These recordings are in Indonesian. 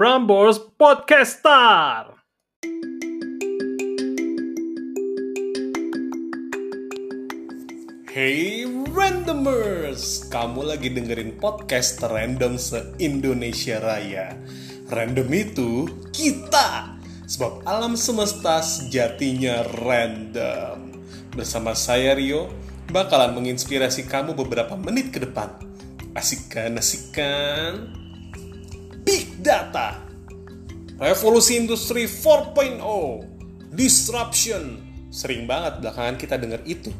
Prambors Podcaster. Hey randomers, kamu lagi dengerin podcast random se-Indonesia Raya. Random itu kita, sebab alam semesta sejatinya random. Bersama saya Rio, bakalan menginspirasi kamu beberapa menit ke depan. Asik kan, asik kan? Big Data. Revolusi Industri 4.0 Disruption. Sering banget belakangan kita dengar itu.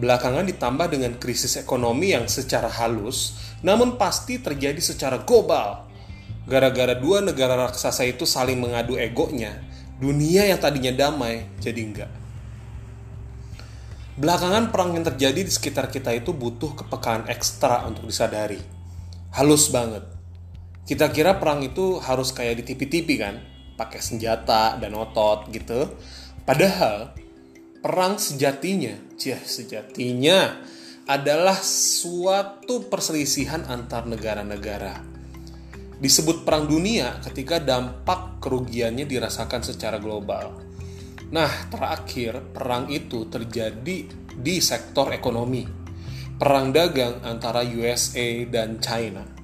Belakangan ditambah dengan krisis ekonomi yang secara halus Namun pasti terjadi secara global. Gara-gara dua negara raksasa itu saling mengadu egonya Dunia yang tadinya damai jadi enggak. Belakangan perang yang terjadi di sekitar kita itu butuh kepekaan ekstra untuk disadari. Halus banget kita kira perang itu harus kayak di TV-TV kan, pakai senjata dan otot gitu. Padahal perang sejatinya, cih sejatinya adalah suatu perselisihan antar negara-negara. Disebut perang dunia ketika dampak kerugiannya dirasakan secara global. Nah, terakhir perang itu terjadi di sektor ekonomi. Perang dagang antara USA dan China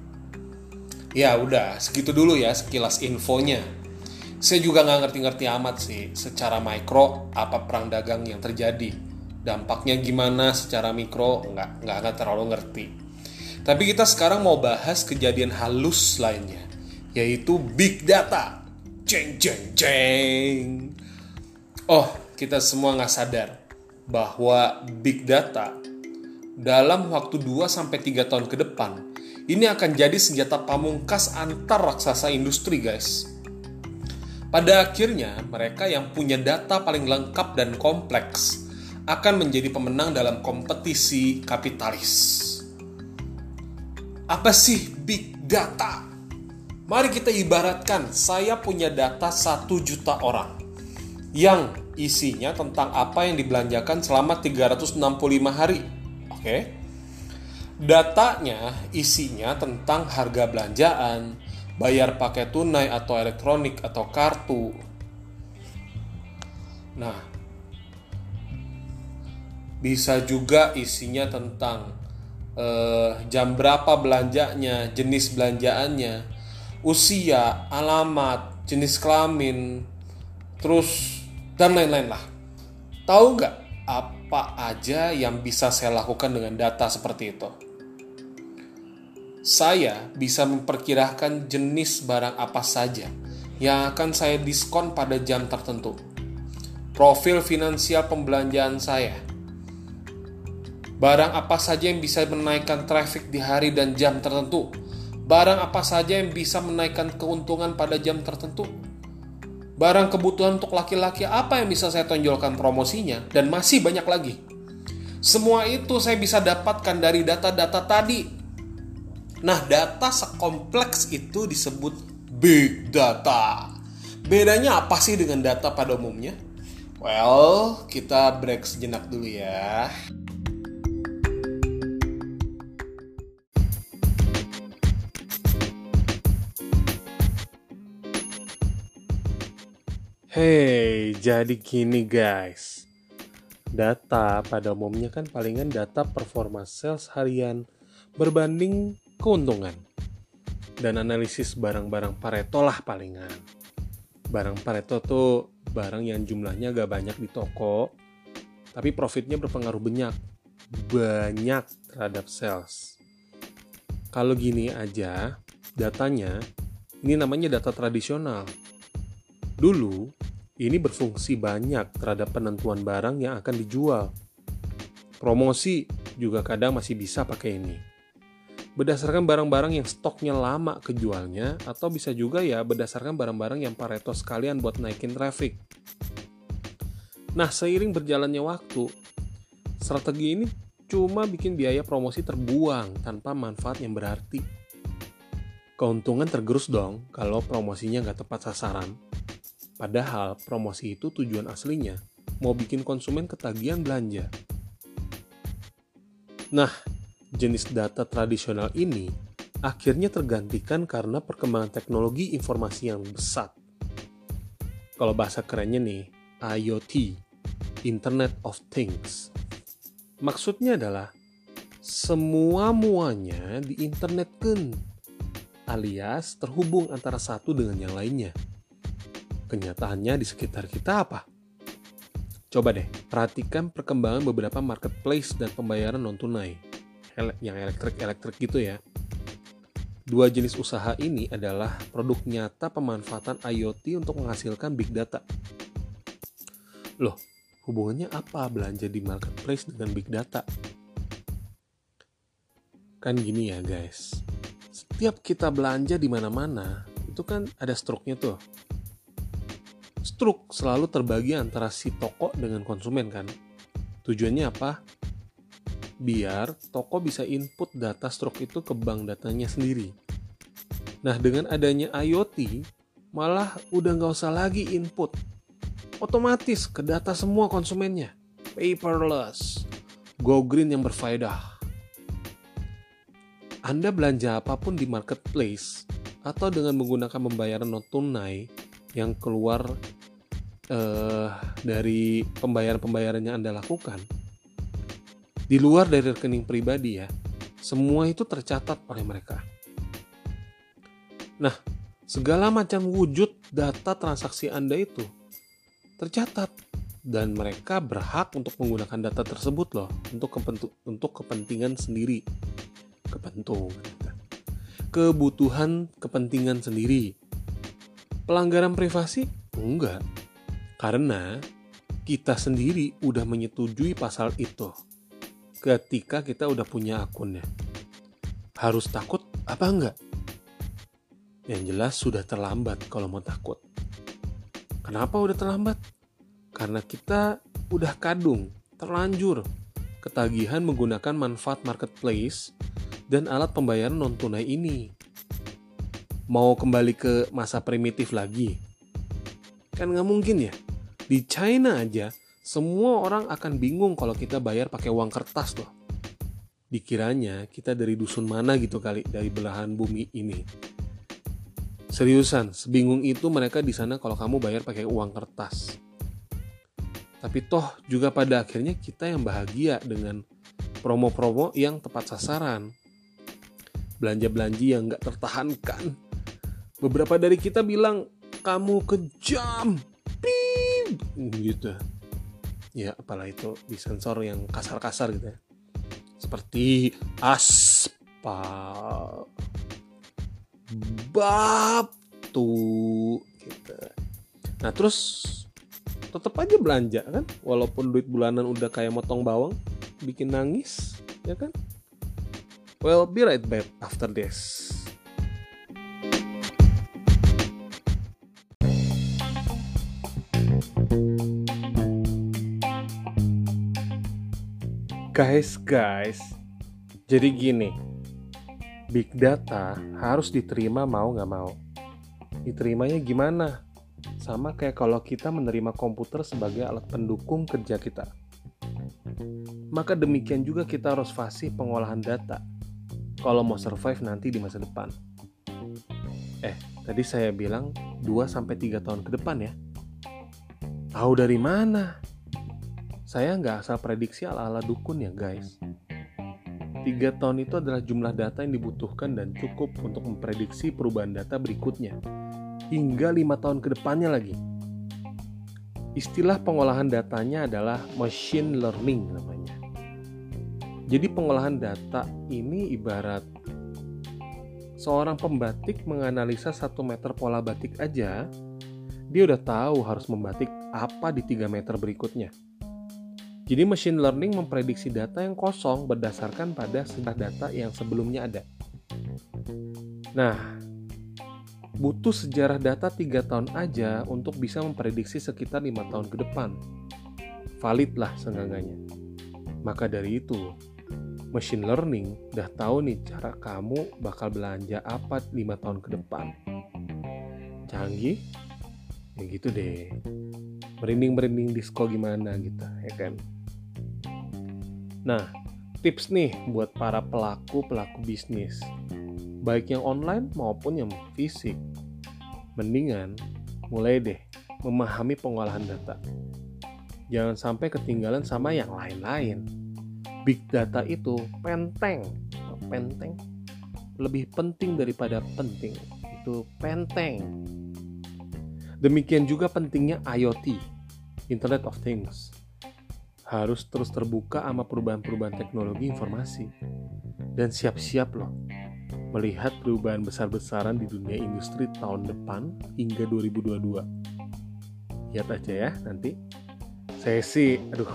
Ya udah, segitu dulu ya sekilas infonya. Saya juga nggak ngerti-ngerti amat sih secara mikro apa perang dagang yang terjadi. Dampaknya gimana secara mikro nggak nggak nggak terlalu ngerti. Tapi kita sekarang mau bahas kejadian halus lainnya, yaitu big data. Jeng jeng jeng. Oh, kita semua nggak sadar bahwa big data dalam waktu 2 sampai 3 tahun ke depan ini akan jadi senjata pamungkas antar raksasa industri, guys. Pada akhirnya, mereka yang punya data paling lengkap dan kompleks akan menjadi pemenang dalam kompetisi kapitalis. Apa sih big data? Mari kita ibaratkan saya punya data 1 juta orang yang isinya tentang apa yang dibelanjakan selama 365 hari. Oke. Okay? Datanya isinya tentang harga belanjaan, bayar pakai tunai atau elektronik atau kartu. Nah, bisa juga isinya tentang eh, jam berapa belanjanya, jenis belanjaannya, usia, alamat, jenis kelamin, terus dan lain-lain lah. Tahu nggak apa aja yang bisa saya lakukan dengan data seperti itu? Saya bisa memperkirakan jenis barang apa saja yang akan saya diskon pada jam tertentu. Profil finansial pembelanjaan saya. Barang apa saja yang bisa menaikkan traffic di hari dan jam tertentu. Barang apa saja yang bisa menaikkan keuntungan pada jam tertentu. Barang kebutuhan untuk laki-laki apa yang bisa saya tonjolkan promosinya dan masih banyak lagi. Semua itu saya bisa dapatkan dari data-data tadi Nah, data sekompleks itu disebut big data. Bedanya apa sih dengan data pada umumnya? Well, kita break sejenak dulu ya. Hey, jadi gini guys. Data pada umumnya kan palingan data performa sales harian berbanding keuntungan dan analisis barang-barang Pareto lah palingan. Barang Pareto tuh barang yang jumlahnya gak banyak di toko, tapi profitnya berpengaruh banyak, banyak terhadap sales. Kalau gini aja, datanya, ini namanya data tradisional. Dulu, ini berfungsi banyak terhadap penentuan barang yang akan dijual. Promosi juga kadang masih bisa pakai ini berdasarkan barang-barang yang stoknya lama kejualnya atau bisa juga ya berdasarkan barang-barang yang Pareto sekalian buat naikin traffic. Nah, seiring berjalannya waktu, strategi ini cuma bikin biaya promosi terbuang tanpa manfaat yang berarti. Keuntungan tergerus dong kalau promosinya nggak tepat sasaran. Padahal promosi itu tujuan aslinya mau bikin konsumen ketagihan belanja. Nah, jenis data tradisional ini akhirnya tergantikan karena perkembangan teknologi informasi yang besar. Kalau bahasa kerennya nih, IoT, Internet of Things. Maksudnya adalah semua muanya di internet kan, alias terhubung antara satu dengan yang lainnya. Kenyataannya di sekitar kita apa? Coba deh, perhatikan perkembangan beberapa marketplace dan pembayaran non-tunai. Yang elektrik-elektrik gitu ya. Dua jenis usaha ini adalah produk nyata pemanfaatan IoT untuk menghasilkan big data. Loh, hubungannya apa belanja di marketplace dengan big data? Kan gini ya guys, setiap kita belanja di mana-mana, itu kan ada struknya tuh struk selalu terbagi antara si toko dengan konsumen kan. Tujuannya apa? Biar toko bisa input data struk itu ke bank datanya sendiri. Nah dengan adanya IoT, malah udah nggak usah lagi input. Otomatis ke data semua konsumennya. Paperless. Go green yang berfaedah. Anda belanja apa pun di marketplace atau dengan menggunakan pembayaran non tunai yang keluar uh, dari pembayaran-pembayaran yang Anda lakukan, di luar dari rekening pribadi ya, semua itu tercatat oleh mereka. Nah, segala macam wujud data transaksi Anda itu tercatat dan mereka berhak untuk menggunakan data tersebut loh untuk untuk kepentingan sendiri. Kepentingan. Kebutuhan kepentingan sendiri. Pelanggaran privasi? Enggak karena kita sendiri udah menyetujui pasal itu ketika kita udah punya akunnya. Harus takut apa enggak? Yang jelas sudah terlambat kalau mau takut. Kenapa udah terlambat? Karena kita udah kadung, terlanjur, ketagihan menggunakan manfaat marketplace dan alat pembayaran non-tunai ini. Mau kembali ke masa primitif lagi? Kan nggak mungkin ya? Di China aja, semua orang akan bingung kalau kita bayar pakai uang kertas loh. Dikiranya kita dari dusun mana gitu kali dari belahan bumi ini. Seriusan, sebingung itu mereka di sana kalau kamu bayar pakai uang kertas. Tapi toh juga pada akhirnya kita yang bahagia dengan promo-promo yang tepat sasaran. Belanja-belanja yang nggak tertahankan. Beberapa dari kita bilang, kamu kejam, gitu ya apalah itu disensor yang kasar-kasar gitu ya. Seperti aspal batu gitu. Nah terus tetap aja belanja kan? Walaupun duit bulanan udah kayak motong bawang bikin nangis ya kan? Well be right back after this Guys, guys, jadi gini, big data harus diterima mau nggak mau. Diterimanya gimana? Sama kayak kalau kita menerima komputer sebagai alat pendukung kerja kita. Maka demikian juga kita harus fasih pengolahan data kalau mau survive nanti di masa depan. Eh, tadi saya bilang 2-3 tahun ke depan ya. Tahu dari mana? Saya nggak asal prediksi ala-ala dukun ya guys. Tiga tahun itu adalah jumlah data yang dibutuhkan dan cukup untuk memprediksi perubahan data berikutnya. Hingga lima tahun ke depannya lagi. Istilah pengolahan datanya adalah machine learning namanya. Jadi pengolahan data ini ibarat seorang pembatik menganalisa satu meter pola batik aja, dia udah tahu harus membatik apa di 3 meter berikutnya. Jadi machine learning memprediksi data yang kosong berdasarkan pada sejarah data yang sebelumnya ada. Nah, butuh sejarah data 3 tahun aja untuk bisa memprediksi sekitar lima tahun ke depan. Valid lah seenggaknya. Maka dari itu, machine learning udah tahu nih cara kamu bakal belanja apa lima tahun ke depan. Canggih? Ya gitu deh. Merinding-merinding disco gimana gitu, ya kan? Nah, tips nih buat para pelaku-pelaku bisnis. baik yang online maupun yang fisik. Mendingan mulai deh memahami pengolahan data. Jangan sampai ketinggalan sama yang lain-lain. Big data itu penteng, penteng lebih penting daripada penting. Itu penteng. Demikian juga pentingnya IoT, Internet of Things. Harus terus terbuka sama perubahan-perubahan teknologi informasi. Dan siap-siap loh, melihat perubahan besar-besaran di dunia industri tahun depan hingga 2022. Lihat aja ya nanti. Saya sih, aduh,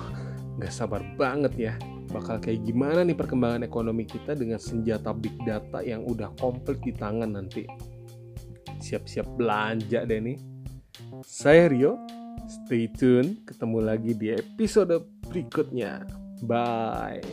nggak sabar banget ya. Bakal kayak gimana nih perkembangan ekonomi kita dengan senjata big data yang udah komplit di tangan nanti. Siap-siap belanja deh nih. Saya Rio, stay tune, ketemu lagi di episode berikutnya. Bye.